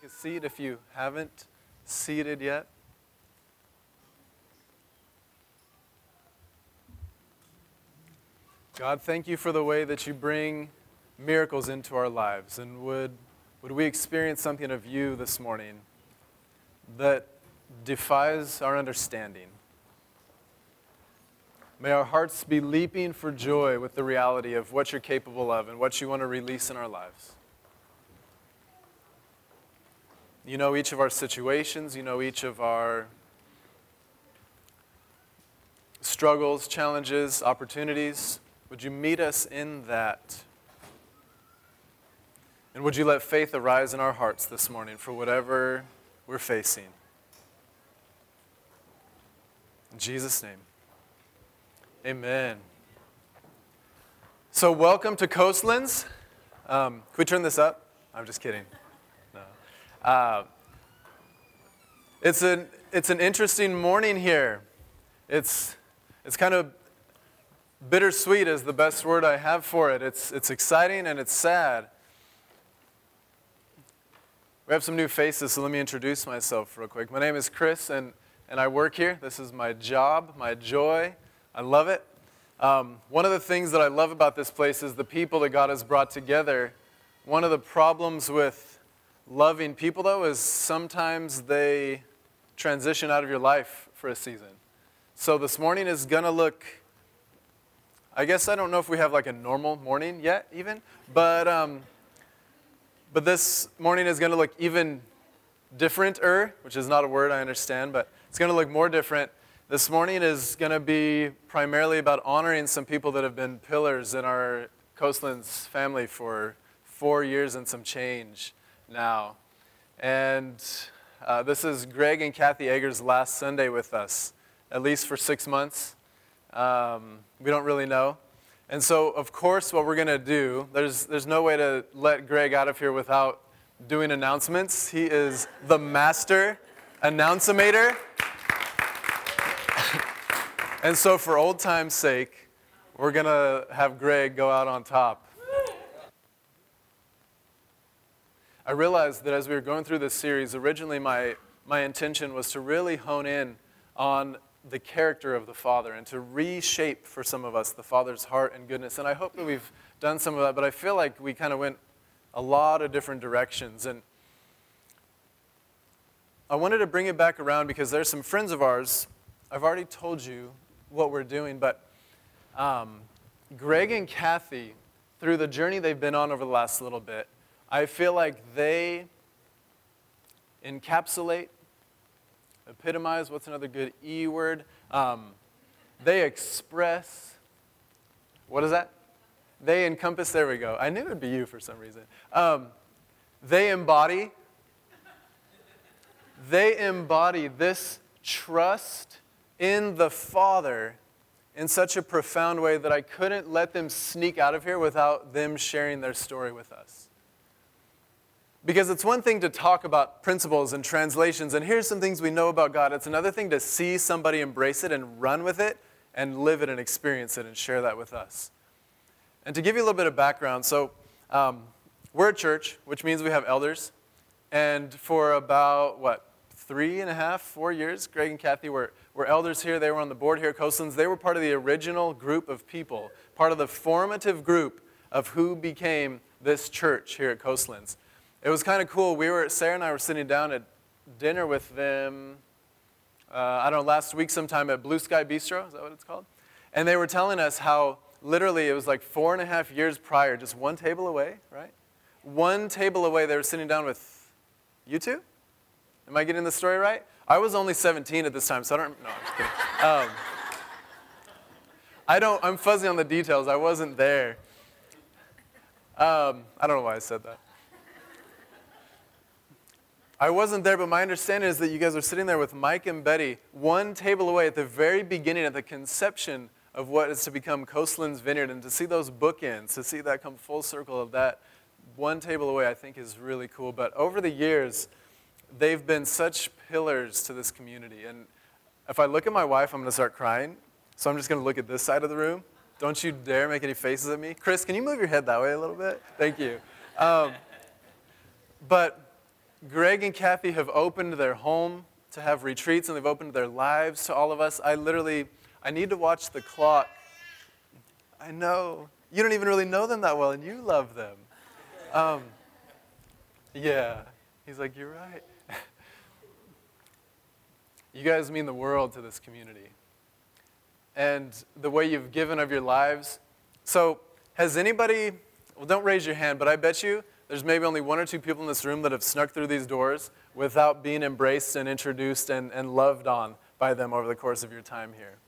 take a seat if you haven't seated yet. God, thank you for the way that you bring miracles into our lives. And would, would we experience something of you this morning that defies our understanding? May our hearts be leaping for joy with the reality of what you're capable of and what you want to release in our lives. You know each of our situations, you know each of our struggles, challenges, opportunities. Would you meet us in that? And would you let faith arise in our hearts this morning for whatever we're facing? In Jesus' name. Amen. So, welcome to Coastlands. Um, can we turn this up? I'm just kidding. Uh, it's, an, it's an interesting morning here. It's, it's kind of bittersweet, is the best word I have for it. It's, it's exciting and it's sad. We have some new faces, so let me introduce myself real quick. My name is Chris, and, and I work here. This is my job, my joy. I love it. Um, one of the things that I love about this place is the people that God has brought together. One of the problems with loving people, though, is sometimes they transition out of your life for a season. So this morning is going to look, I guess I don't know if we have like a normal morning yet, even, but, um, but this morning is going to look even different-er, which is not a word I understand, but it's going to look more different this morning is going to be primarily about honoring some people that have been pillars in our Coastlands family for four years and some change now. And uh, this is Greg and Cathy Egger's last Sunday with us, at least for six months. Um, we don't really know. And so, of course, what we're going to do, there's, there's no way to let Greg out of here without doing announcements. He is the master announcemator. And so, for old time's sake, we're going to have Greg go out on top. I realized that as we were going through this series, originally my, my intention was to really hone in on the character of the Father and to reshape for some of us the Father's heart and goodness. And I hope that we've done some of that, but I feel like we kind of went a lot of different directions. And I wanted to bring it back around because there's some friends of ours, I've already told you what we're doing, but um, Greg and Cathy, through the journey they've been on over the last little bit, I feel like they encapsulate, epitomize, what's another good E word? Um, they express, what is that? They encompass, there we go. I knew it would be you for some reason. Um, they embody, they embody this trust in the Father in such a profound way that I couldn't let them sneak out of here without them sharing their story with us. Because it's one thing to talk about principles and translations, and here's some things we know about God. It's another thing to see somebody embrace it and run with it and live it and experience it and share that with us. And to give you a little bit of background, so um, we're a church, which means we have elders. And for about, what, three and a half, four years, Greg and Cathy were, were elders here. They were on the board here at Coastlands. They were part of the original group of people, part of the formative group of who became this church here at Coastlands. It was kind of cool. We were, Sarah and I were sitting down at dinner with them, uh, I don't know, last week sometime at Blue Sky Bistro. Is that what it's called? And they were telling us how literally it was like four and a half years prior, just one table away, right? One table away, they were sitting down with you two? Am I getting the story right? I was only 17 at this time, so I don't. No, I'm just kidding. Um, I don't. I'm fuzzy on the details. I wasn't there. Um, I don't know why I said that. I wasn't there, but my understanding is that you guys are sitting there with Mike and Betty, one table away at the very beginning, at the conception of what is to become Coastlands Vineyard, and to see those bookends, to see that come full circle of that one table away, I think is really cool. But over the years, they've been such pillars to this community. And if I look at my wife, I'm going to start crying. So I'm just going to look at this side of the room. Don't you dare make any faces at me. Chris, can you move your head that way a little bit? Thank you. Um, but Greg and Kathy have opened their home to have retreats and they've opened their lives to all of us. I literally, I need to watch the clock. I know. You don't even really know them that well and you love them. Um, yeah. He's like, You're right. you guys mean the world to this community. And the way you've given of your lives. So, has anybody, well, don't raise your hand, but I bet you there's maybe only one or two people in this room that have snuck through these doors without being embraced and introduced and, and loved on by them over the course of your time here.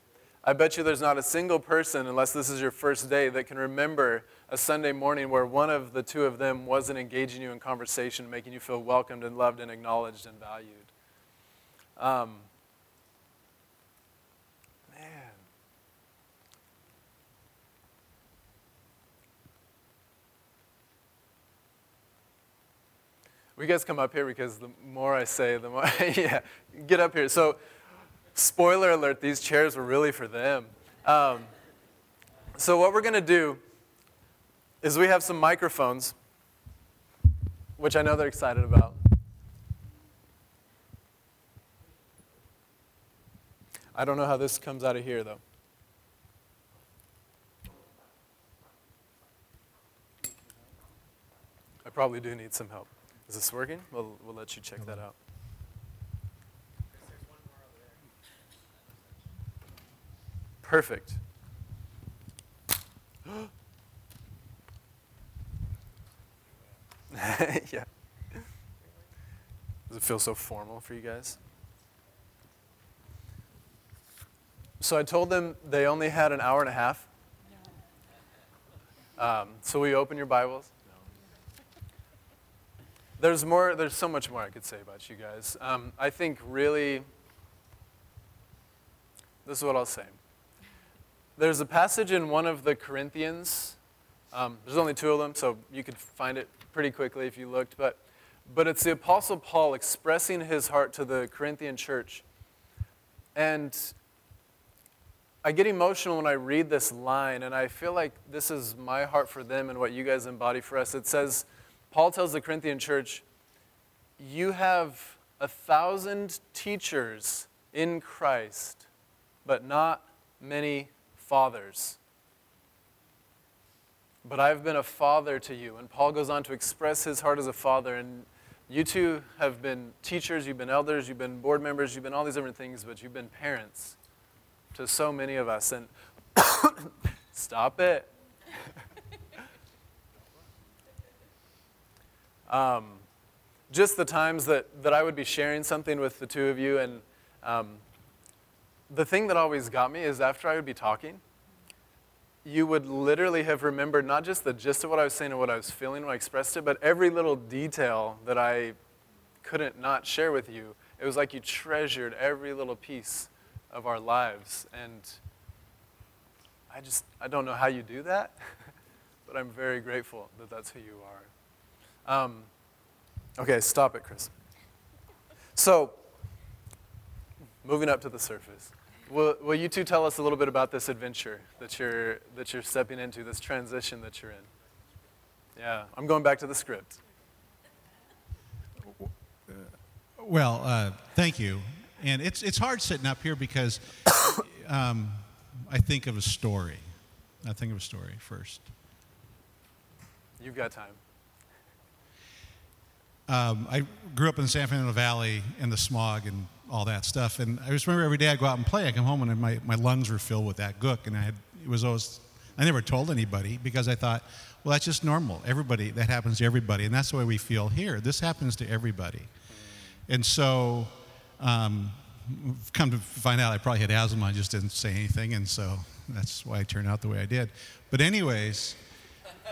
I bet you there's not a single person, unless this is your first day, that can remember a Sunday morning where one of the two of them wasn't engaging you in conversation, making you feel welcomed and loved and acknowledged and valued. Um, We guys come up here because the more I say, the more, yeah, get up here. So, spoiler alert, these chairs were really for them. Um, so, what we're going to do is we have some microphones, which I know they're excited about. I don't know how this comes out of here, though. I probably do need some help. Is this working? We'll, we'll let you check that out. Perfect. yeah. Does it feel so formal for you guys? So I told them they only had an hour and a half. Um, so we open your Bibles. There's more. There's so much more I could say about you guys. Um, I think really. This is what I'll say. There's a passage in one of the Corinthians. Um, there's only two of them, so you could find it pretty quickly if you looked. But, but it's the Apostle Paul expressing his heart to the Corinthian church. And I get emotional when I read this line, and I feel like this is my heart for them and what you guys embody for us. It says, Paul tells the Corinthian church, You have a thousand teachers in Christ, but not many fathers. But I've been a father to you. And Paul goes on to express his heart as a father. And you two have been teachers, you've been elders, you've been board members, you've been all these different things, but you've been parents to so many of us. And stop it. Um, just the times that, that I would be sharing something with the two of you, and um, the thing that always got me is after I would be talking, you would literally have remembered not just the gist of what I was saying and what I was feeling when I expressed it, but every little detail that I couldn't not share with you. It was like you treasured every little piece of our lives. And I just, I don't know how you do that, but I'm very grateful that that's who you are. Um, okay, stop it, Chris. So, moving up to the surface. Will, will you two tell us a little bit about this adventure that you're, that you're stepping into, this transition that you're in? Yeah, I'm going back to the script. Well, uh, thank you. And it's, it's hard sitting up here because um, I think of a story. I think of a story first. You've got time. Um, I grew up in the San Fernando Valley in the smog and all that stuff. And I just remember every day I'd go out and play. I come home and my, my lungs were filled with that gook. And I had, it was always, I never told anybody because I thought, well, that's just normal. Everybody, that happens to everybody. And that's the way we feel here. This happens to everybody. And so, um, come to find out I probably had asthma. I just didn't say anything. And so that's why I turned out the way I did. But, anyways,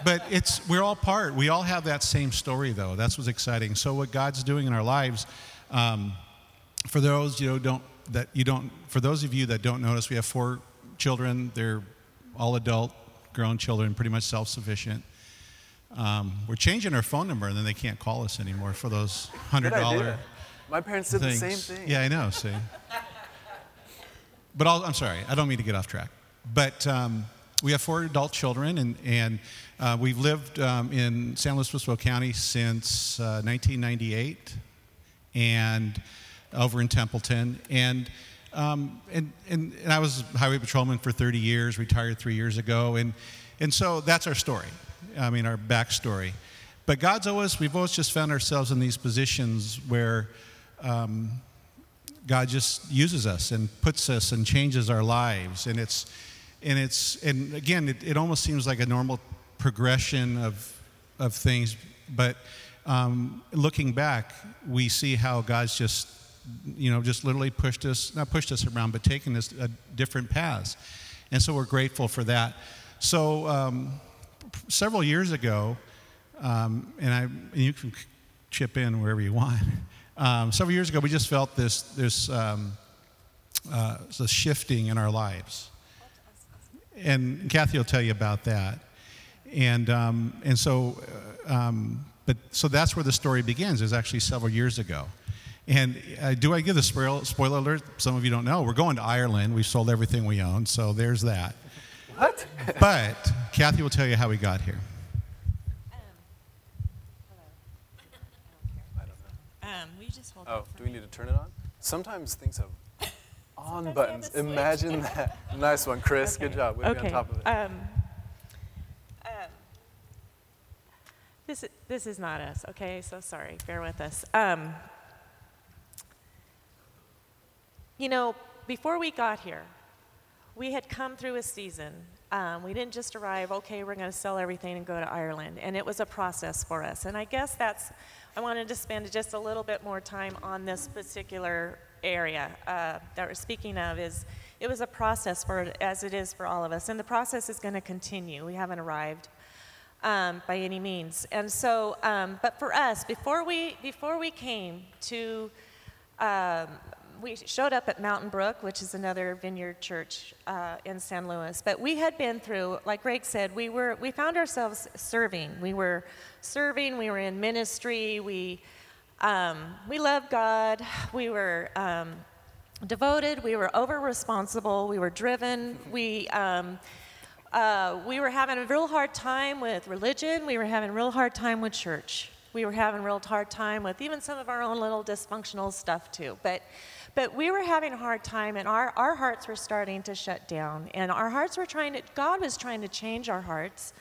but it's we're all part. We all have that same story though. That's what's exciting. So what god's doing in our lives um, for those you know don't that you don't for those of you that don't notice we have four children. They're all adult grown children pretty much self-sufficient. Um, we're changing our phone number and then they can't call us anymore for those hundred dollar my parents did things. the same thing. Yeah i know see. But i am sorry. I don't mean to get off track. But um, we have four adult children and, and uh, we've lived um, in san luis obispo county since uh, 1998 and over in Templeton. And, um, and, and, and I was highway patrolman for 30 years, retired three years ago. And, and so that's our story. I mean, our backstory. But God's always, we've always just found ourselves in these positions where um, God just uses us and puts us and changes our lives. And it's, and it's, and again, it, it almost seems like a normal progression of, of things. But um, looking back, we see how God's just, you know, just literally pushed us, not pushed us around, but taken us a different paths. And so we're grateful for that. So um, several years ago, um, and, I, and you can chip in wherever you want. Um, several years ago, we just felt this, this, um, uh, this shifting in our lives. And Cathy will tell you about that. And, um, and so, uh, um, but, so that's where the story begins, is actually several years ago. And uh, do I give the spoil, spoiler alert? Some of you don't know. We're going to Ireland. We've sold everything we own, so there's that. What? but Cathy will tell you how we got here. Um, will you just hold Oh, do we me? need to turn it on? Sometimes things have on Sometimes they have buttons. Imagine that. Nice one, Chris. Good Okay. job. Way to be okay. on top of it. Um, um, this, this is not us, okay? So sorry. Bear with us. Um, you know, before we got here, we had come through a season. Um, we didn't just arrive, okay, we're going to sell everything and go to Ireland. And it was a process for us. And I guess that's, I wanted to spend just a little bit more time on this particular area uh, that we're speaking of is it was a process for as it is for all of us and the process is going to continue we haven't arrived um, by any means and so um, but for us before we before we came to um, we showed up at Mountain Brook, which is another vineyard church uh, in San Luis. But we had been through, like Greg said, we were we found ourselves serving. We were serving. We were in ministry. We um, we loved God. We were um, devoted. We were over responsible. We were driven. We um, uh, we were having a real hard time with religion. We were having a real hard time with church. We were having a real hard time with even some of our own little dysfunctional stuff too. But, but we were having a hard time, and our, our hearts were starting to shut down. And our hearts were trying to, God was trying to change our hearts.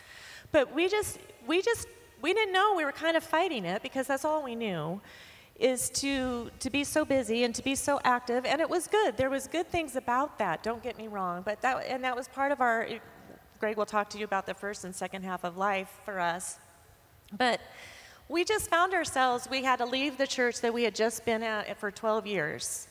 But we just, we just, we didn't know. We were kind of fighting it because that's all we knew is to to be so busy and to be so active. And it was good. There was good things about that don't get me wrong. But that and that was part of our greg will talk to you about the first and second half of life for us. But we just found ourselves we had to leave the church that we had just been at for 12 years.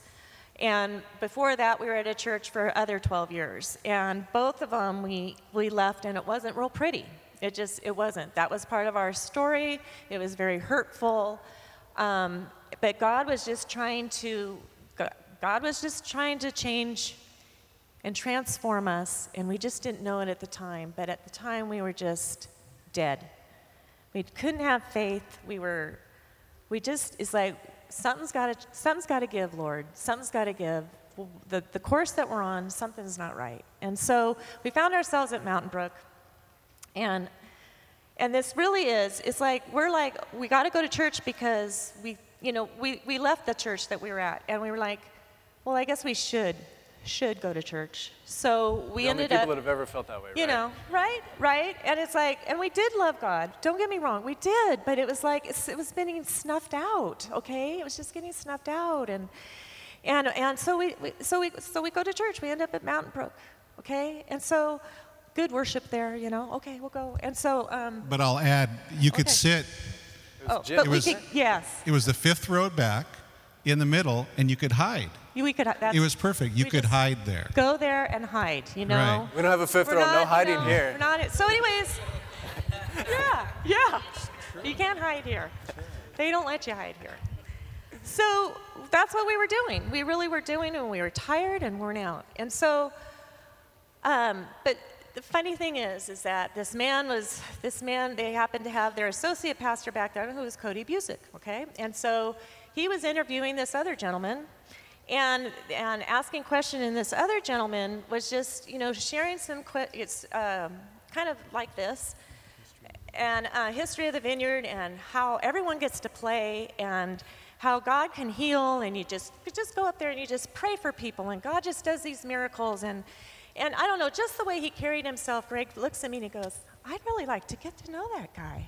And before that we were at a church for other 12 years. And both of them we we left and it wasn't real pretty it just it wasn't that was part of our story it was very hurtful um, but God was just trying to, God was just trying to change and transform us, and we just didn't know it at the time. But at the time, we were just dead. We couldn't have faith. We were, we just, it's like, something's got to, something's got to give, Lord. Something's got to give. The, the course that we're on, something's not right. And so we found ourselves at Mountain Brook, and and this really is, it's like, we're like, we got to go to church because we, you know, we, we left the church that we were at. And we were like, well, I guess we should, should go to church. So we the only ended people up, that have ever felt that way, you right? know, right, right. And it's like, and we did love God. Don't get me wrong, we did. But it was like, it's, it was getting snuffed out, okay? It was just getting snuffed out. And, and, and so, we, we, so, we, so we go to church. We end up at Mountain Brook, okay? And so good worship there, you know. Okay, we'll go. And so, um, But I'll add, you could Okay. sit, oh, Jim. but It we was- could, yes, it was the fifth row back in the middle, and you could hide. we could. That's, It was perfect. You could hide there. Go there and hide, you know. Right. We don't have a 5th We're row. not, no hiding no, here. We're not. So, anyways, yeah, yeah, you can't hide here. They don't let you hide here. So that's what we were doing. We really were doing, and we were tired and worn out. And so, um, but the funny thing is, is that this man was this man. They happened to have their associate pastor back there, who was Cody Busick. Okay, and so he was interviewing this other gentleman, and and asking question. And this other gentleman was just, you know, sharing some. Que- it's um, kind of like this. and uh, history of the vineyard and how everyone gets to play and how God can heal and you just you just go up there and you just pray for people and God just does these miracles and and I don't know just the way he carried himself Greg looks at me and he goes I'd really like to get to know that guy.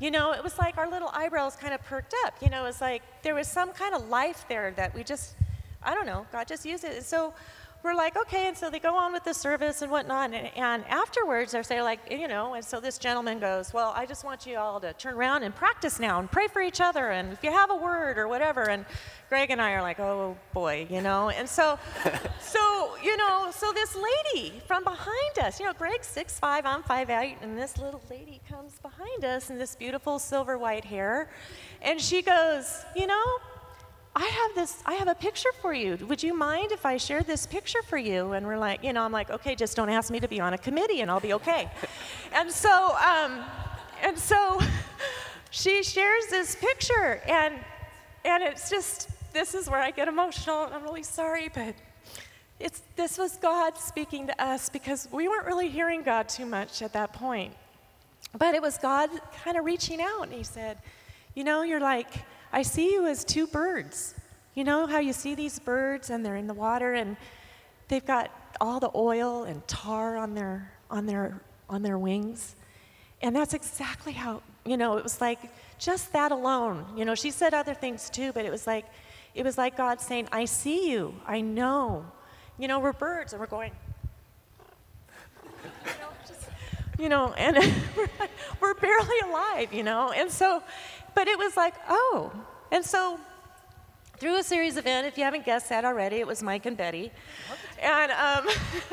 You know it was like our little eyebrows kind of perked up you know it was like there was some kind of life there that we just I don't know God just used it. And so we're like, okay, and so they go on with the service and whatnot. And, and afterwards, they're saying, like, you know, and so this gentleman goes, well, I just want you all to turn around and practice now and pray for each other. And if you have a word or whatever. And Greg and I are like, oh boy, you know. And so, so you know, so this lady from behind us, you know, Greg's six five, I'm five eight, and this little lady comes behind us in this beautiful silver white hair, and she goes, you know, I have this, I have a picture for you. Would you mind if I share this picture for you? And we're like, you know, I'm like, okay, just don't ask me to be on a committee and I'll be okay. and so, um, and so she shares this picture and, and it's just, this is where I get emotional and I'm really sorry, but it's, this was God speaking to us because we weren't really hearing God too much at that point. But it was God kind of reaching out and he said, you know, you're like, I see you as two birds. You know how you see these birds and they're in the water and they've got all the oil and tar on their on their on their wings. And that's exactly how, you know, it was like just that alone. You know, she said other things too, but it was like it was like God saying, "I see you. I know." You know, we're birds and we're going you know, just, you know and we're, we're barely alive, you know. And so but it was like, oh. And so through a series of events, if you haven't guessed that already, it was Mike and Betty. And, um,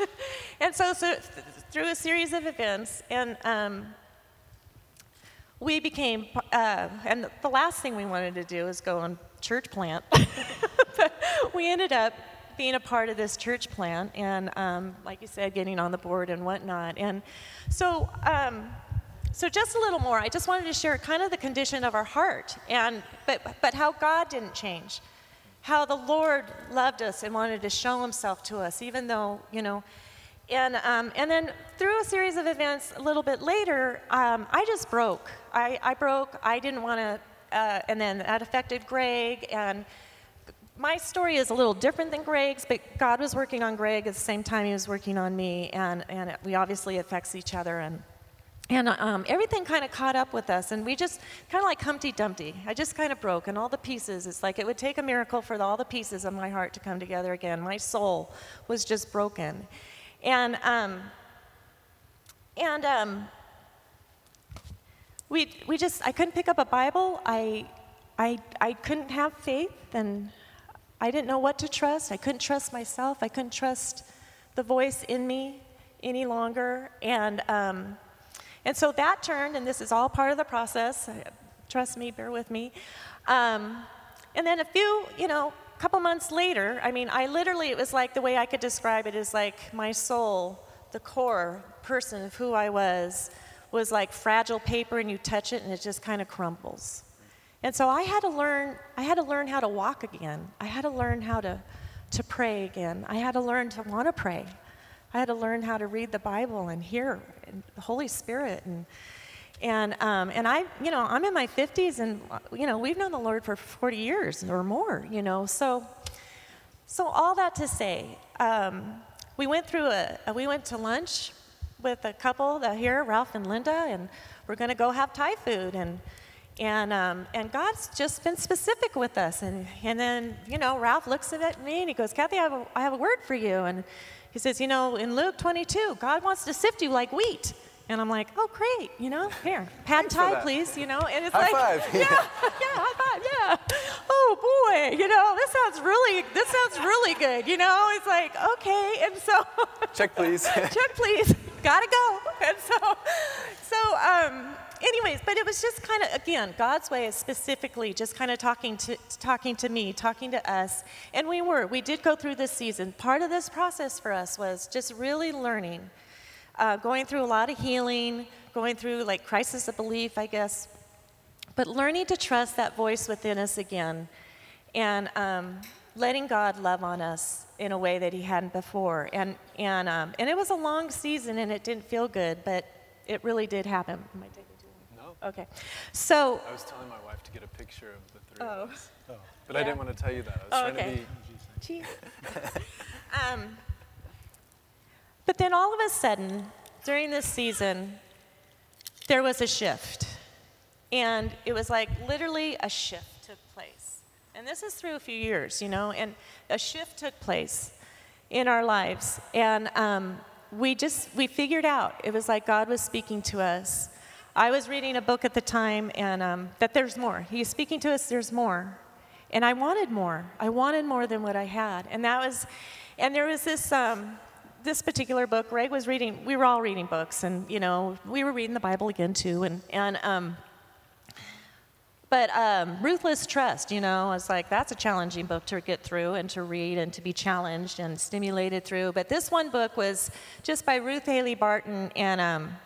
and so, so th- through a series of events, and um, we became, uh, and the last thing we wanted to do is go on church plant. but we ended up being a part of this church plant, and um, like you said, getting on the board and whatnot. And so, um, so just a little more. I just wanted to share kind of the condition of our heart, and but but how God didn't change, how the Lord loved us and wanted to show Himself to us, even though you know. And, um, and then through a series of events a little bit later, um, I just broke. I, I broke. I didn't want to, uh, and then that affected Greg. And my story is a little different than Greg's, but God was working on Greg at the same time He was working on me, and, and we obviously affects each other. And and um, everything kind of caught up with us and we just kind of like humpty dumpty. I just kind of broke and all the pieces it's like it would take a miracle for all the pieces of my heart to come together again. My soul was just broken. And um, and um, we, we just i couldn't pick up a bible. I, I i couldn't have faith and i didn't know what to trust. I couldn't trust myself. I couldn't trust the voice in me any longer. And um, and so that turned, and this is all part of the process. Trust me, bear with me. Um, and then a few, you know, a couple months later, I mean, I literally, it was like the way I could describe it is like my soul, the core person of who I was, was like fragile paper and you touch it and it just kind of crumbles. And so I had to learn, I had to learn how to walk again. I had to learn how to, to pray again. I had to learn to want to pray. I had to learn how to read the Bible and hear the Holy Spirit and and um, and I, you know, I'm in my 50s, and you know, we've known the Lord for 40 years or more, you know. So, so all that to say, um, we went through a, we went to lunch with a couple that here, Ralph and Linda, and we're going to go have Thai food, and and um, and God's just been specific with us, and and then you know, Ralph looks at me and he goes, Cathy, I have a, I have a word for you, and he says, You know, in Luke 22, God wants to sift you like wheat. And I'm like, oh, great, you know, here, pad thai, please, you know. And it's high like, five. yeah, yeah, high five, yeah. Oh boy, you know, this sounds really, this sounds really good, you know. It's like, okay, and so. Check, please. check, please. Gotta go. And so, so, um, anyways, but it was just kind of again God's way is specifically just kind of talking to talking to me, talking to us, and we were we did go through this season. Part of this process for us was just really learning, uh, going through a lot of healing, going through like crisis of belief, I guess, but learning to trust that voice within us again, and. Um, letting God love on us in a way that He hadn't before. And, and, um, and it was a long season and it didn't feel good, but it really did happen. Oh. Okay. So, I was telling my wife to get a picture of the three Oh. of us. But I didn't want to tell you that. I was Oh, trying okay. to be. Jeez. um, but then all of a sudden, during this season, there was a shift. And it was like literally a shift took place. And this is through a few years, you know, and a shift took place in our lives. And um, we just, we figured out, it was like God was speaking to us. I was reading a book at the time, and um, that there's more. He's speaking to us, there's more. And I wanted more. I wanted more than what I had. And that was, and there was this, um, this particular book, Greg was reading, we were all reading books, and, you know, we were reading the Bible again, too. And, and um, but um, Ruthless Trust, you know, it's like that's a challenging book to get through and to read and to be challenged and stimulated through. But this one book was just by Ruth Haley Barton, and um,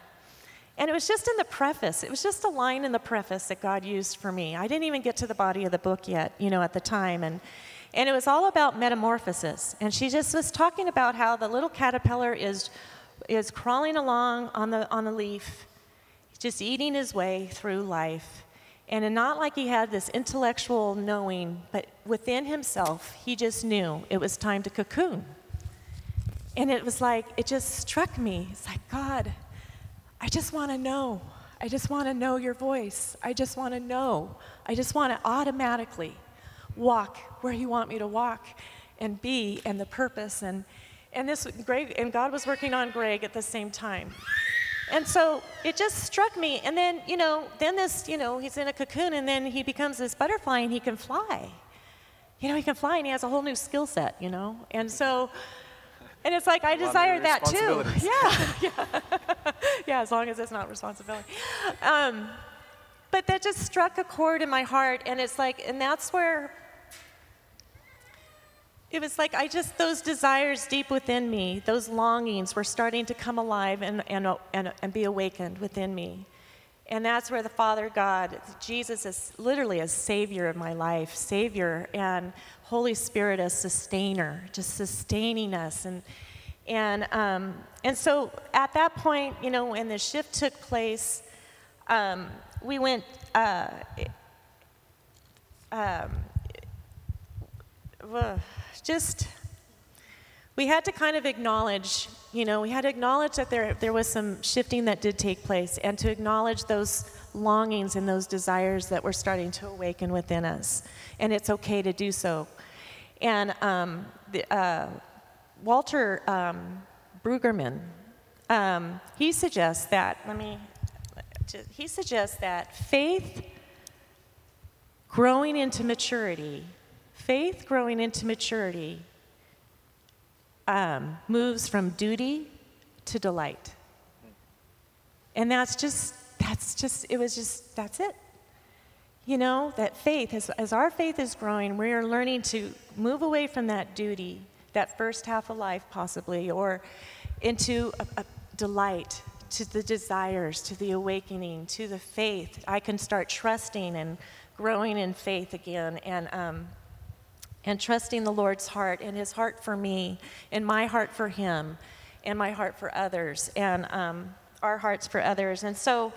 and it was just in the preface. It was just a line in the preface that God used for me. I didn't even get to the body of the book yet, you know, at the time, and and it was all about metamorphosis. And she just was talking about how the little caterpillar is is crawling along on the on the leaf, just eating his way through life. And not like he had this intellectual knowing, but within himself, he just knew it was time to cocoon. And it was like, it just struck me. It's like, God, I just want to know. I just want to know your voice. I just want to know. I just want to automatically walk where you want me to walk and be and the purpose. And, and this, Greg, and God was working on Greg at the same time. And so it just struck me. And then, you know, then this, you know, he's in a cocoon and then he becomes this butterfly and he can fly. You know, he can fly and he has a whole new skill set, you know? And so, and it's like, I desire that too. Yeah, yeah. yeah, as long as it's not responsibility. Um, but that just struck a chord in my heart. And it's like, and that's where it was like I just, those desires deep within me, those longings were starting to come alive and, and, and, and be awakened within me. And that's where the Father God, Jesus is literally a savior of my life, savior, and Holy Spirit as sustainer, just sustaining us. And, and, um, and so at that point, you know, when the shift took place, um, we went, uh, um, just we had to kind of acknowledge you know we had to acknowledge that there, there was some shifting that did take place and to acknowledge those longings and those desires that were starting to awaken within us. And it's okay to do so. And um, the, uh, walter um, brueggemann um, he suggests that let me he suggests that faith growing into maturity faith growing into maturity um, moves from duty to delight. And that's just that's just it was just that's it. You know that faith as, as our faith is growing we are learning to move away from that duty that first half of life possibly or into a, a delight to the desires to the awakening to the faith. I can start trusting and growing in faith again and um, and trusting the Lord's heart and His heart for me, and my heart for Him, and my heart for others, and um, our hearts for others. And so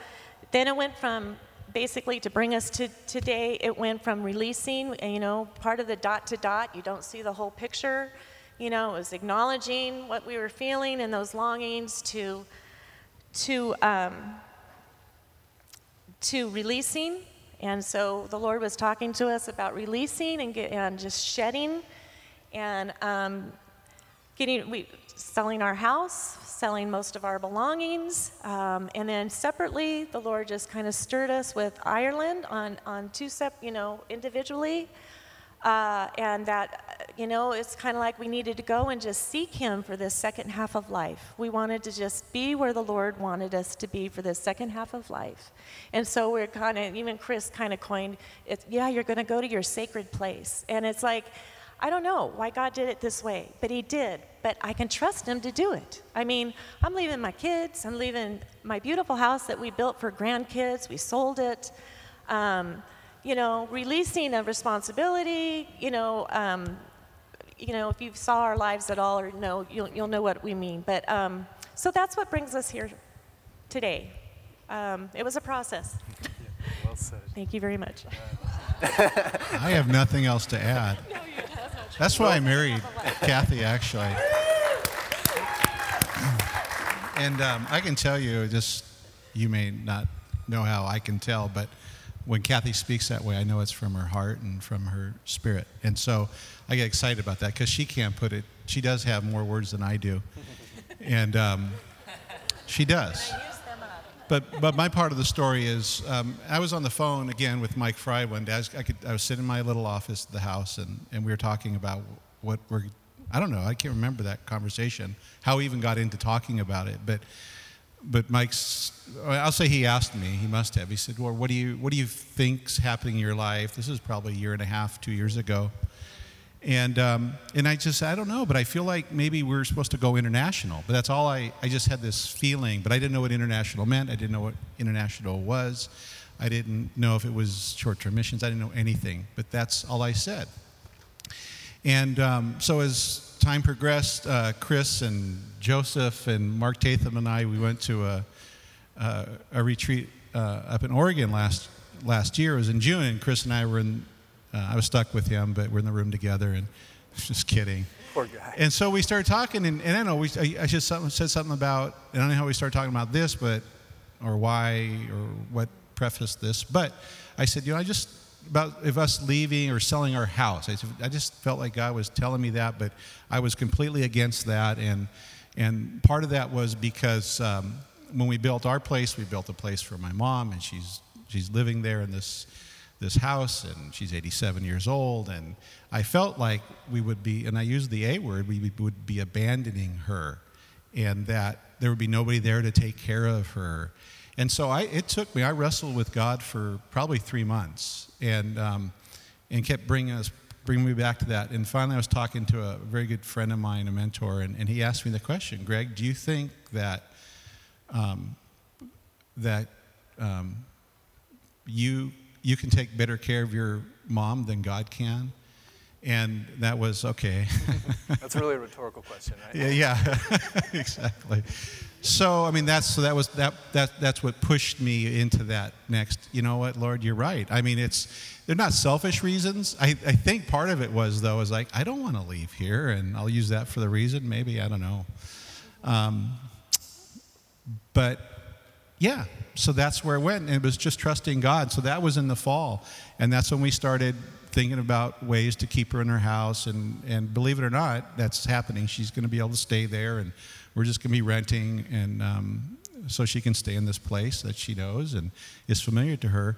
then it went from basically to bring us to today, it went from releasing, you know, part of the dot to dot, you don't see the whole picture. You know, it was acknowledging what we were feeling and those longings to, to, um, to releasing and so the Lord was talking to us about releasing and, get, and just shedding and um, getting, we, selling our house, selling most of our belongings. Um, and then separately, the Lord just kind of stirred us with Ireland on, on two sep, you know, individually. Uh, and that, you know, it's kind of like we needed to go and just seek Him for this second half of life. We wanted to just be where the Lord wanted us to be for this second half of life. And so we're kind of, even Chris kind of coined, it, yeah, you're going to go to your sacred place. And it's like, I don't know why God did it this way, but He did. But I can trust Him to do it. I mean, I'm leaving my kids, I'm leaving my beautiful house that we built for grandkids, we sold it. Um, you know, releasing of responsibility, you know, um, you know, if you saw our lives at all or know, you'll, you'll know what we mean. But um, so that's what brings us here today. Um, it was a process. Well said. Thank you very much. I have nothing else to add. That's why I married Cathy, actually. And um, I can tell you, just you may not know how I can tell, but when Cathy speaks that way, I know it's from her heart and from her spirit. And so I get excited about that because she can't put it. She does have more words than I do, and um, she does. But, but my part of the story is um, I was on the phone again with Mike Fry one day. I was, I, could, I was sitting in my little office at the house, and, and we were talking about what we're, I don't know, I can't remember that conversation, how we even got into talking about it. But, but Mike's, I'll say he asked me, he must have. He said, Well, what do you, what do you think's happening in your life? This is probably a year and a half, two years ago. And, um, and I just, I don't know, but I feel like maybe we're supposed to go international. But that's all I, I just had this feeling, but I didn't know what international meant. I didn't know what international was. I didn't know if it was short term missions. I didn't know anything, but that's all I said. And um, so as time progressed, uh, Chris and Joseph and Mark Tatham and I, we went to a, uh, a retreat uh, up in Oregon last, last year. It was in June, and Chris and I were in uh, I was stuck with him, but we're in the room together, and just kidding. Poor guy. And so we started talking, and, and I know we, I, I just said something about, and I don't know how we started talking about this, but or why or what prefaced this, but I said, you know, I just about if us leaving or selling our house. I, I just felt like God was telling me that, but I was completely against that, and and part of that was because um, when we built our place, we built a place for my mom, and she's she's living there in this this house and she's 87 years old. And i felt like we would be and i used the a word we would be abandoning her and that there would be nobody there to take care of her and so I, it took me i wrestled with god for probably three months and, um, and kept bringing us bringing me back to that and finally i was talking to a very good friend of mine a mentor and, and he asked me the question greg do you think that um, that um, you you can take better care of your mom than God can? And that was okay. That's really a rhetorical question, right? yeah, yeah, exactly. So I mean, that's so that was that that that's what pushed me into that next. You know what, Lord, you're right. I mean, it's they're not selfish reasons. I, I think part of it was though is like I don't want to leave here, and I'll use that for the reason. Maybe I don't know. Um, but yeah, so that's where it went. And it was just trusting God. So that was in the fall. And that's when we started thinking about ways to keep her in her house. And, and believe it or not, that's happening. She's going to be able to stay there. And we're just going to be renting. And um, so she can stay in this place that she knows and is familiar to her.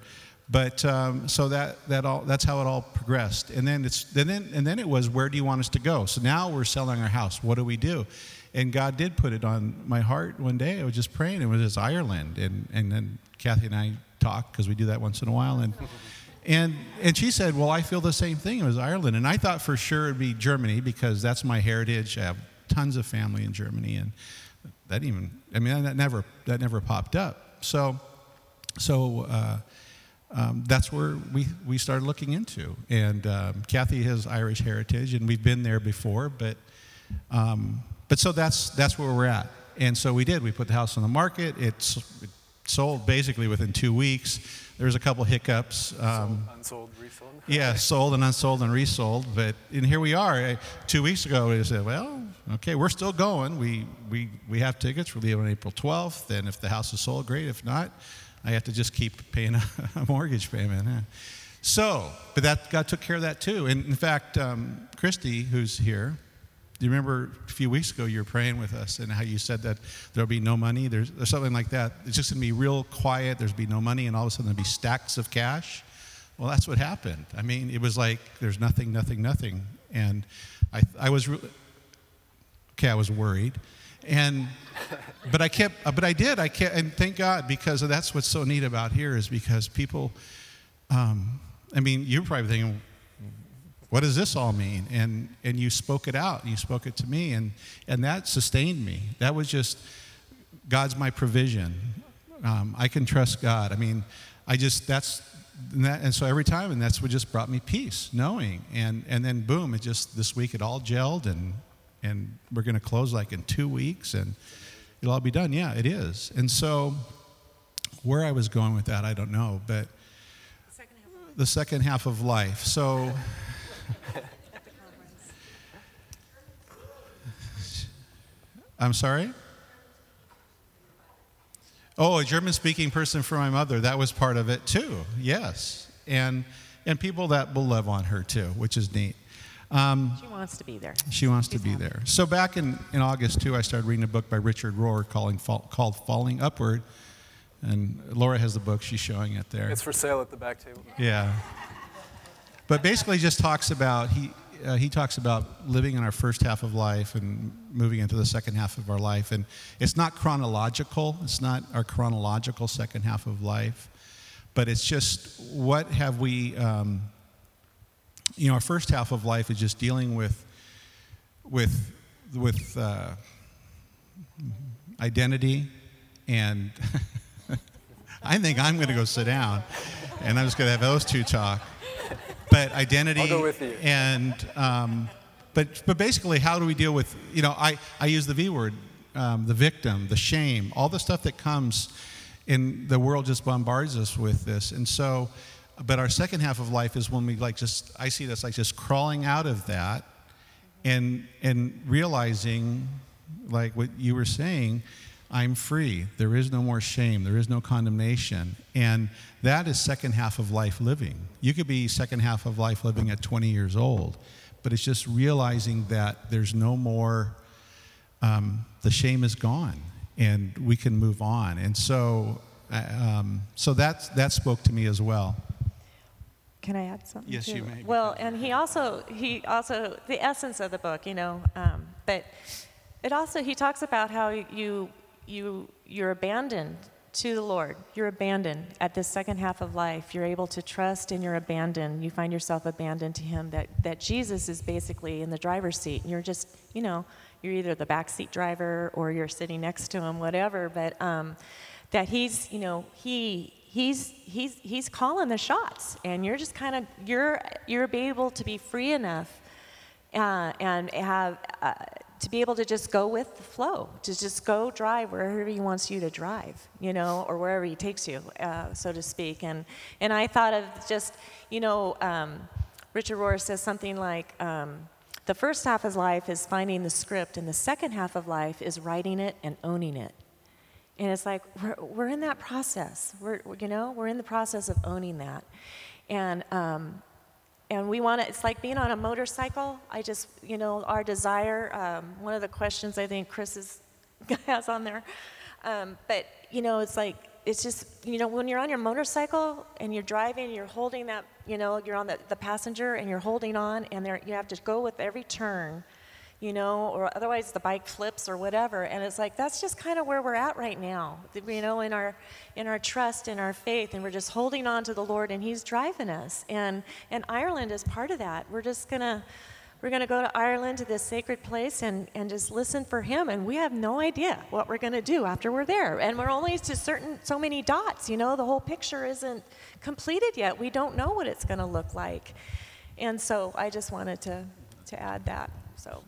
But um, so that, that all, that's how it all progressed. And then, it's, and, then, and then it was, where do you want us to go? So now we're selling our house. What do we do? and God did put it on my heart one day. I was just praying. It was just Ireland, and and then Cathy and I talked because we do that once in a while, and and and she said, "Well, I feel the same thing. It was Ireland," and I thought for sure it'd be Germany because that's my heritage. I have tons of family in Germany, and that even I mean that never that never popped up. So so. Uh, um, that's where we, we started looking into. And um, Cathy has Irish heritage, and we've been there before, but um, but so that's, that's where we're at. And so we did. We put the house on the market. It's, it sold basically within two weeks. There was a couple hiccups. Um, sold, unsold, resold. yeah, sold and unsold and resold. But and here we are. Two weeks ago, we said, well, okay, we're still going. We, we, we have tickets. We're leaving on April 12th. And if the house is sold, great. If not, I have to just keep paying a, a mortgage payment. Yeah. So, but that God took care of that too. And in fact, um, Christy, who's here, you remember a few weeks ago you were praying with us and how you said that there'll be no money? There's, there's something like that. It's just going to be real quiet. There's be no money, and all of a sudden there'll be stacks of cash. Well, that's what happened. I mean, it was like there's nothing, nothing, nothing. And I, I was, re- okay, I was worried. And, but I kept, but I did. I kept, and thank God because that's what's so neat about here is because people, um, I mean, you're probably thinking, what does this all mean? And, and you spoke it out. You spoke it to me. And, and that sustained me. That was just, God's my provision. Um, I can trust God. I mean, I just, that's, and, that, and so every time, and that's what just brought me peace, knowing. And, and then boom, it just, this week it all gelled and, and we're going to close like in two weeks and it'll all be done. Yeah, it is. And so where I was going with that, I don't know. But the second half of life. So, I'm sorry? Oh, a German speaking person for my mother. That was part of it too. Yes. And, and people that will love on her too, which is neat. Um, she wants to be there. She wants She's to be happy. there. So back in, in August too, I started reading a book by Richard Rohr calling, called Falling Upward. And Laura has the book. She's showing it there. It's for sale at the back table. Yeah. But basically, just talks about he uh, he talks about living in our first half of life and moving into the second half of our life, and it's not chronological. It's not our chronological second half of life, but it's just what have we. Um, you know, our first half of life is just dealing with with with uh, identity and. I think I'm going to go sit down, and I'm just going to have those two talk but identity I'll go with you. and um, but but basically how do we deal with you know I I use the V word um, the victim the shame all the stuff that comes in the world just bombards us with this and so but our second half of life is when we like just I see this like just crawling out of that and and realizing like what you were saying I'm free. There is no more shame. There is no condemnation. And that is second half of life living. You could be second half of life living at 20 years old, but it's just realizing that there's no more, um, the shame is gone and we can move on. And so, uh, um, so that, that spoke to me as well. Can I add something? Yes, you may. Well, and he also, he also, the essence of the book, you know, um, but it also, he talks about how you you, you're abandoned to the Lord. You're abandoned at this second half of life. You're able to trust and you're abandoned. You find yourself abandoned to Him. That, that Jesus is basically in the driver's seat. And you're just, you know, you're either the backseat driver or you're sitting next to Him, whatever. But um, that He's, you know, He. He's, he's, he's calling the shots, and you're just kind of you're you're able to be free enough uh, and have uh, to be able to just go with the flow, to just go drive wherever he wants you to drive, you know, or wherever he takes you, uh, so to speak. And and I thought of just, you know, um, Richard Rohr says something like. Um, the first half of life is finding the script, and the second half of life is writing it and owning it. And it's like we're, we're in that process. We're, you know, we're in the process of owning that. And um, and we want to it's like being on a motorcycle. I just you know our desire um, one of the questions i think chris is, has on there. Um, but you know it's like it's just you know when you're on your motorcycle and you're driving you're holding that you know you're on the, the passenger and you're holding on and there you have to go with every turn you know, or otherwise the bike flips or whatever. And it's like that's just kind of where we're at right now, you know, in our in our trust, in our faith, and we're just holding on to the Lord, and He's driving us. And and Ireland is part of that. We're just gonna we're gonna go to Ireland to this sacred place and and just listen for Him. And we have no idea what we're gonna do after we're there. And we're only to certain so many dots. You know, the whole picture isn't completed yet. We don't know what it's gonna look like. And so I just wanted to to add that. So.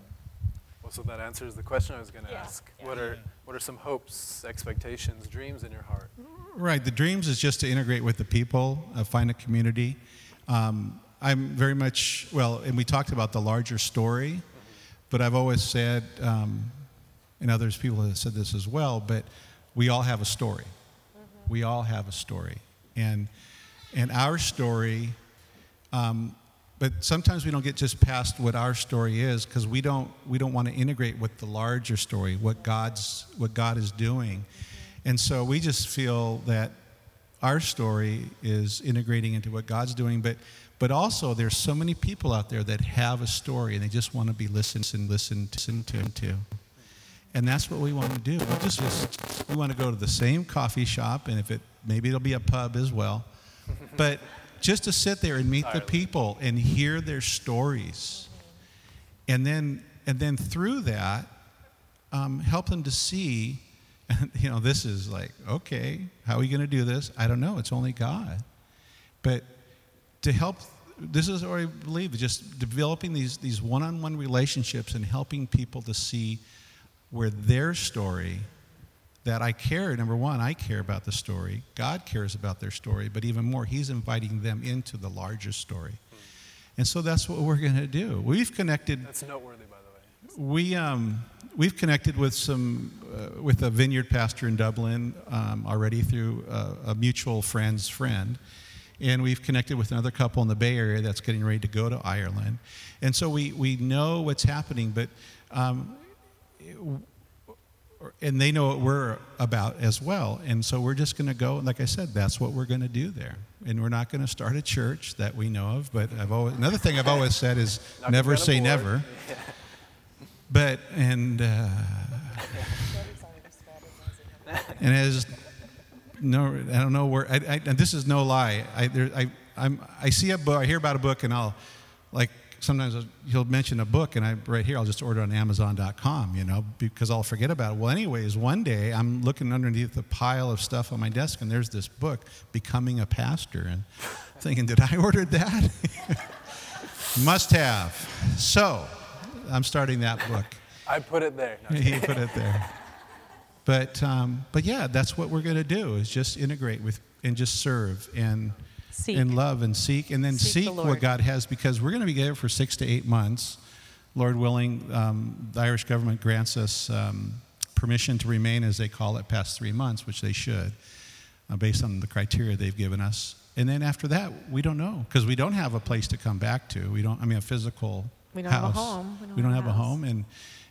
So that answers the question I was going to yeah. ask. Yeah. What are what are some hopes, expectations, dreams in your heart? Right. The dreams is just to integrate with the people, uh, find a community. Um, I'm very much well, and we talked about the larger story, mm-hmm. but I've always said, um, and others people have said this as well, but we all have a story. Mm-hmm. We all have a story, and and our story um, but sometimes we don't get just past what our story is because we don't we don't want to integrate with the larger story what god's what god is doing. And so we just feel that our story is integrating into what god's doing but but also there's so many people out there that have a story and they just want to be listened and listened to, to. And that's what we want to do. We just, just we want to go to the same coffee shop and if it maybe it'll be a pub as well. But just to sit there and meet the people and hear their stories. And then, and then through that, um, help them to see, you know, this is like, okay, how are we going to do this? I don't know. It's only God. But to help, this is what I believe, just developing these, these one on one relationships and helping people to see where their story that I care. Number one, I care about the story. God cares about their story, but even more, He's inviting them into the larger story. And so that's what we're going to do. We've connected. That's noteworthy, by the way. We um, we've connected with some uh, with a vineyard pastor in Dublin um, already through a, a mutual friend's friend, and we've connected with another couple in the Bay Area that's getting ready to go to Ireland, and so we we know what's happening, but. Um, and they know what we're about as well. And so we're just going to go. Like I said, that's what we're going to do there. And we're not going to start a church that we know of. But I've always, another thing I've always said is never say never. But and uh, and as no, I don't know where. I, I, and this is no lie. I there, I I'm, I see a book. I hear about a book, and I'll like sometimes he'll mention a book and I right here I'll just order on Amazon.com, you know, because I'll forget about it. Well, anyways, one day I'm looking underneath the pile of stuff on my desk and there's this book, Becoming a Pastor, and thinking, did I order that? Must have. So I'm starting that book. I put it there. No, he put it there. But um, but yeah, that's what we're going to do is just integrate with and just serve and Seek. and love and seek, and then Seek seek, the what God has because we're going to be there for six to eight months. Lord willing, um, the Irish government grants us um, permission to remain, as they call it, past three months, which they should, uh, based on the criteria they've given us. And then after that, we don't know because we don't have a place to come back to. We don't. I mean, a physical We don't have a home. We don't, have, a home, and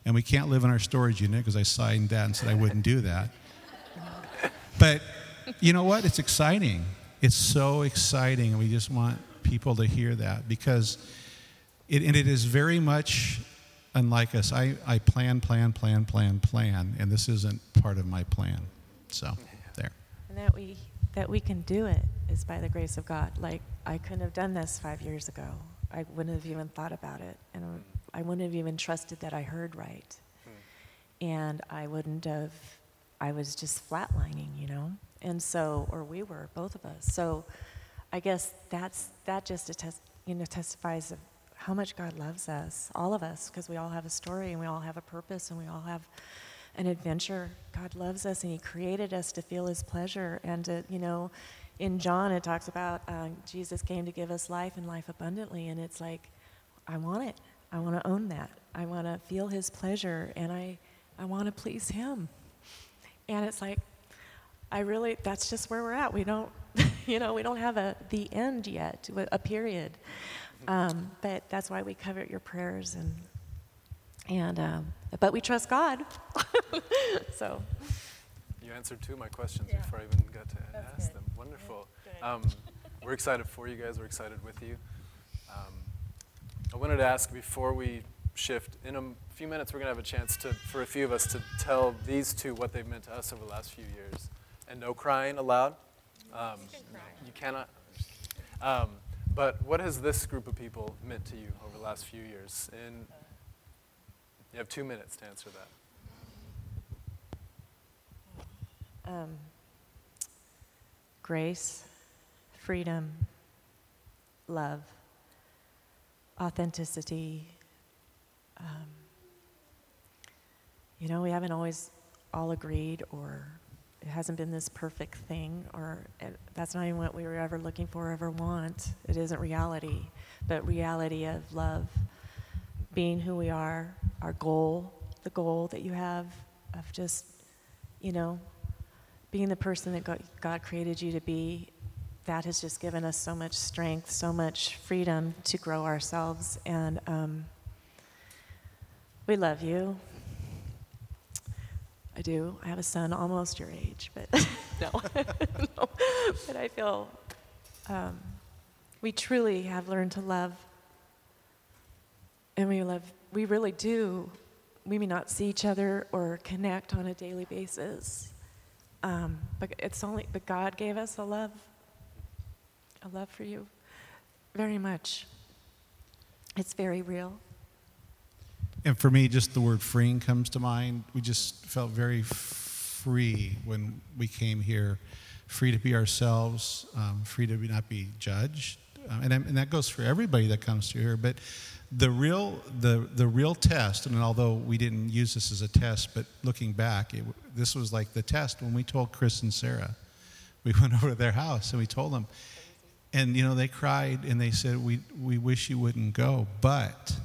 and we can't live in our storage unit because I signed that and said I wouldn't do that. But you know what? It's exciting. It's so exciting, and we just want people to hear that because it, and it is very much unlike us. I, I plan, plan, plan, plan, plan, and this isn't part of my plan. So, there. And that we that we can do it is by the grace of God. Like I couldn't have done this five years ago. I wouldn't have even thought about it, and I wouldn't have even trusted that I heard right. Hmm. And I wouldn't have. I was just flatlining, you know. And so, or we were, both of us. So, I guess that's that just attest, you know testifies of how much God loves us, all of us, because we all have a story and we all have a purpose and we all have an adventure. God loves us and He created us to feel His pleasure. And, to, you know, in John, it talks about uh, Jesus came to give us life and life abundantly. And it's like, I want it. I want to own that. I want to feel His pleasure and I, I want to please Him. And it's like, I really, that's just where we're at. We don't, you know, we don't have a the end yet, a period. Um, but that's why we covet your prayers and and um, but we trust God. so You answered two of my questions before I even got to ask them. Wonderful. Um, we're excited for you guys. We're excited with you. Um, I wanted to ask before we shift, in a few minutes, we're going to have a chance to, for a few of us to tell these two what they've meant to us over the last few years. And no crying allowed. Um, you cannot. Um, but what has this group of people meant to you over the last few years? And you have two minutes to answer that. um, grace, freedom, love, authenticity. Um, you know, we haven't always all agreed, or it hasn't been this perfect thing, or it, that's not even what we were ever looking for, or ever want. It isn't reality, but reality of love, being who we are, our goal, the goal that you have of just, you know, being the person that God created you to be, that has just given us so much strength, so much freedom to grow ourselves. And um, we love you. I do. I have a son almost your age, but no. no. But I feel um, we truly have learned to love. And we love, we really do. We may not see each other or connect on a daily basis. Um, but it's only, but God gave us a love, a love for you, very much. It's very real. And for me, just the word freeing comes to mind. We just felt very free when we came here, free to be ourselves, um, free to be, not be judged, uh, and, and that goes for everybody that comes to here. But the real, the, the real test, and although we didn't use this as a test, but looking back, it, this was like the test when we told Chris and Sarah. We went over to their house and we told them, and you know they cried and they said, "We we wish you wouldn't go," but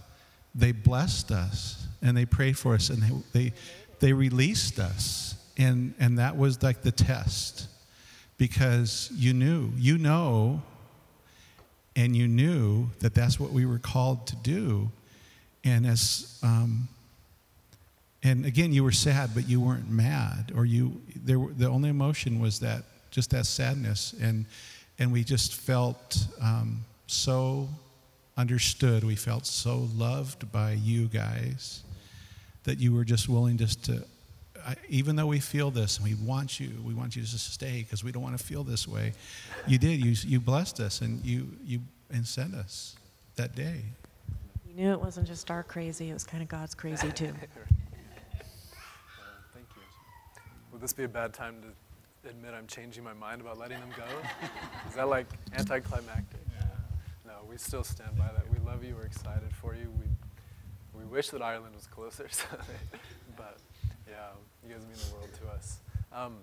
they blessed us and they prayed for us and they they, they released us, and and that was like the test, because you knew, you know and you knew that that's what we were called to do. And as um, and again, you were sad, but you weren't mad, or you there. The only emotion was that just that sadness, and and we just felt um, so understood. We felt so loved by you guys that you were just willing just to. I, even though we feel this and we want you, we want you to stay because we don't want to feel this way. You did. You, you blessed us and you, you and sent us that day. You knew it wasn't just our crazy, it was kind of God's crazy too. Thank you. Would this be a bad time to admit I'm changing my mind about letting them go? Is that like anticlimactic? No, we still stand by that. We love you. We're excited for you. We, we wish that Ireland was closer, but yeah, you guys mean the world to us. Um,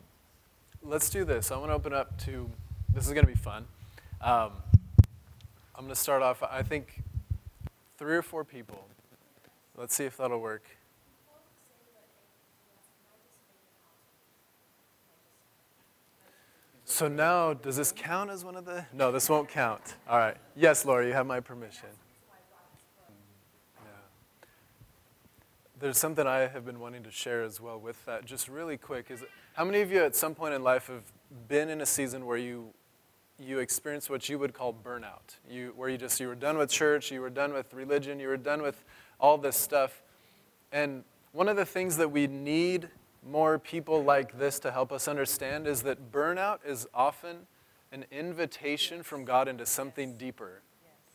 let's do this. I want to open up to, this is going to be fun. Um, I'm going to start off, I think, three or four people. Let's see if that'll work. So now, does this count as one of the? No, this won't count. All right. Yes, Laura, you have my permission. Yeah. There's something I have been wanting to share as well with that. Just really quick, is how many of you at some point in life have been in a season where you you experienced what you would call burnout, you, where you just you were done with church, you were done with religion, you were done with all this stuff, and one of the things that we need more people like this to help us understand is that burnout is often an invitation from God into something deeper,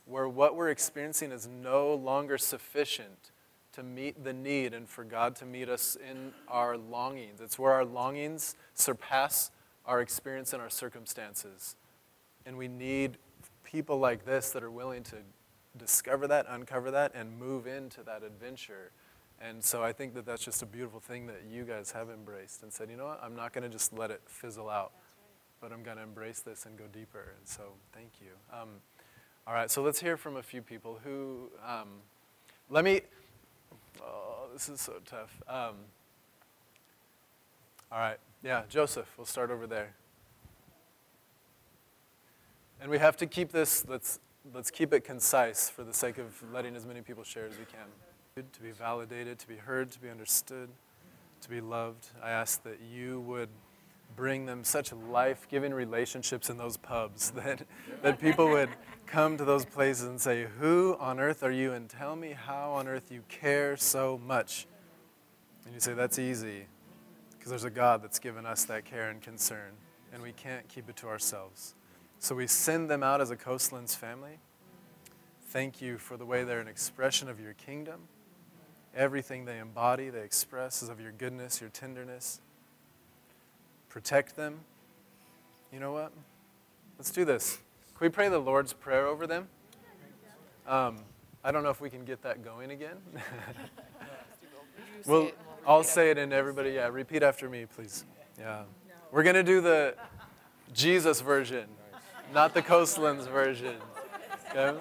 where what we're experiencing is no longer sufficient to meet the need and for God to meet us in our longings. It's where our longings surpass our experience and our circumstances. And we need people like this that are willing to discover that, uncover that, and move into that adventure. And so I think that that's just a beautiful thing that you guys have embraced and said, you know what, I'm not going to just let it fizzle out, but I'm going to embrace this and go deeper. And so thank you. Um, all right, so let's hear from a few people who, um, let me, oh, this is so tough. Um, all right, yeah, Joseph, we'll start over there. And we have to keep this, let's, let's keep it concise for the sake of letting as many people share as we can. To be validated, to be heard, to be understood, to be loved. I ask that you would bring them such life giving relationships in those pubs that, that people would come to those places and say, Who on earth are you? And tell me how on earth you care so much. And you say, That's easy, because there's a God that's given us that care and concern, and we can't keep it to ourselves. So we send them out as a Coastlands family. Thank you for the way they're an expression of your kingdom. Everything they embody, they express is of your goodness, your tenderness. Protect them. You know what? Let's do this. Can we pray the Lord's Prayer over them? Um, I don't know if we can get that going again. well, I'll say it and everybody, yeah, repeat after me, please. Yeah. We're going to do the Jesus version not the Coastlands version. Okay?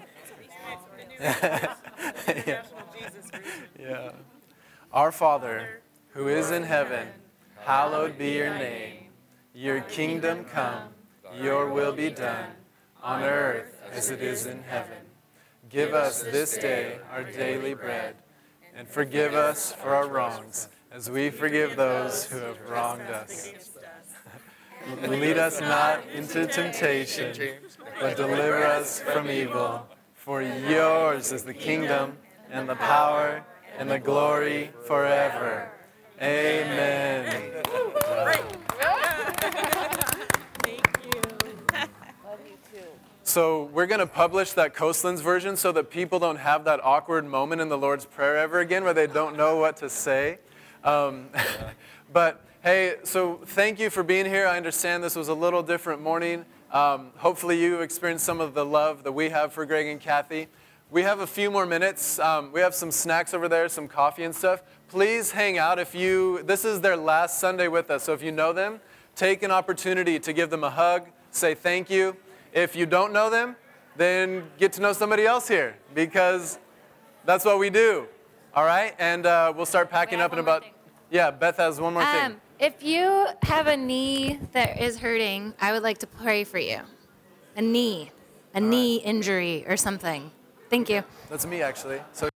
Yeah. yeah. Our Father, who is in heaven, hallowed be your name. Your kingdom come, your will be done, on earth as it is in heaven. Give us this day our daily bread, and forgive us for our wrongs, as we forgive those who have wronged us Lead us not into temptation, but deliver us from evil. For yours is the kingdom, and the power, and the glory forever. Amen. Thank you. Love you too. So we're going to publish that Coastlands version so that people don't have that awkward moment in the Lord's Prayer ever again where they don't know what to say. Um, but Hey, so thank you for being here. I understand this was a little different morning. Um, hopefully, you experienced some of the love that we have for Greg and Cathy. We have a few more minutes. Um, we have some snacks over there, some coffee and stuff. Please hang out if you. This is their last Sunday with us, so if you know them, take an opportunity to give them a hug, say thank you. If you don't know them, then get to know somebody else here because that's what we do. All right, and uh, we'll start packing up in about. thing. Yeah, Beth has one more thing. If you have a knee that is hurting, I would like to pray for you. A knee, a knee injury or something. Thank you. That's me actually. So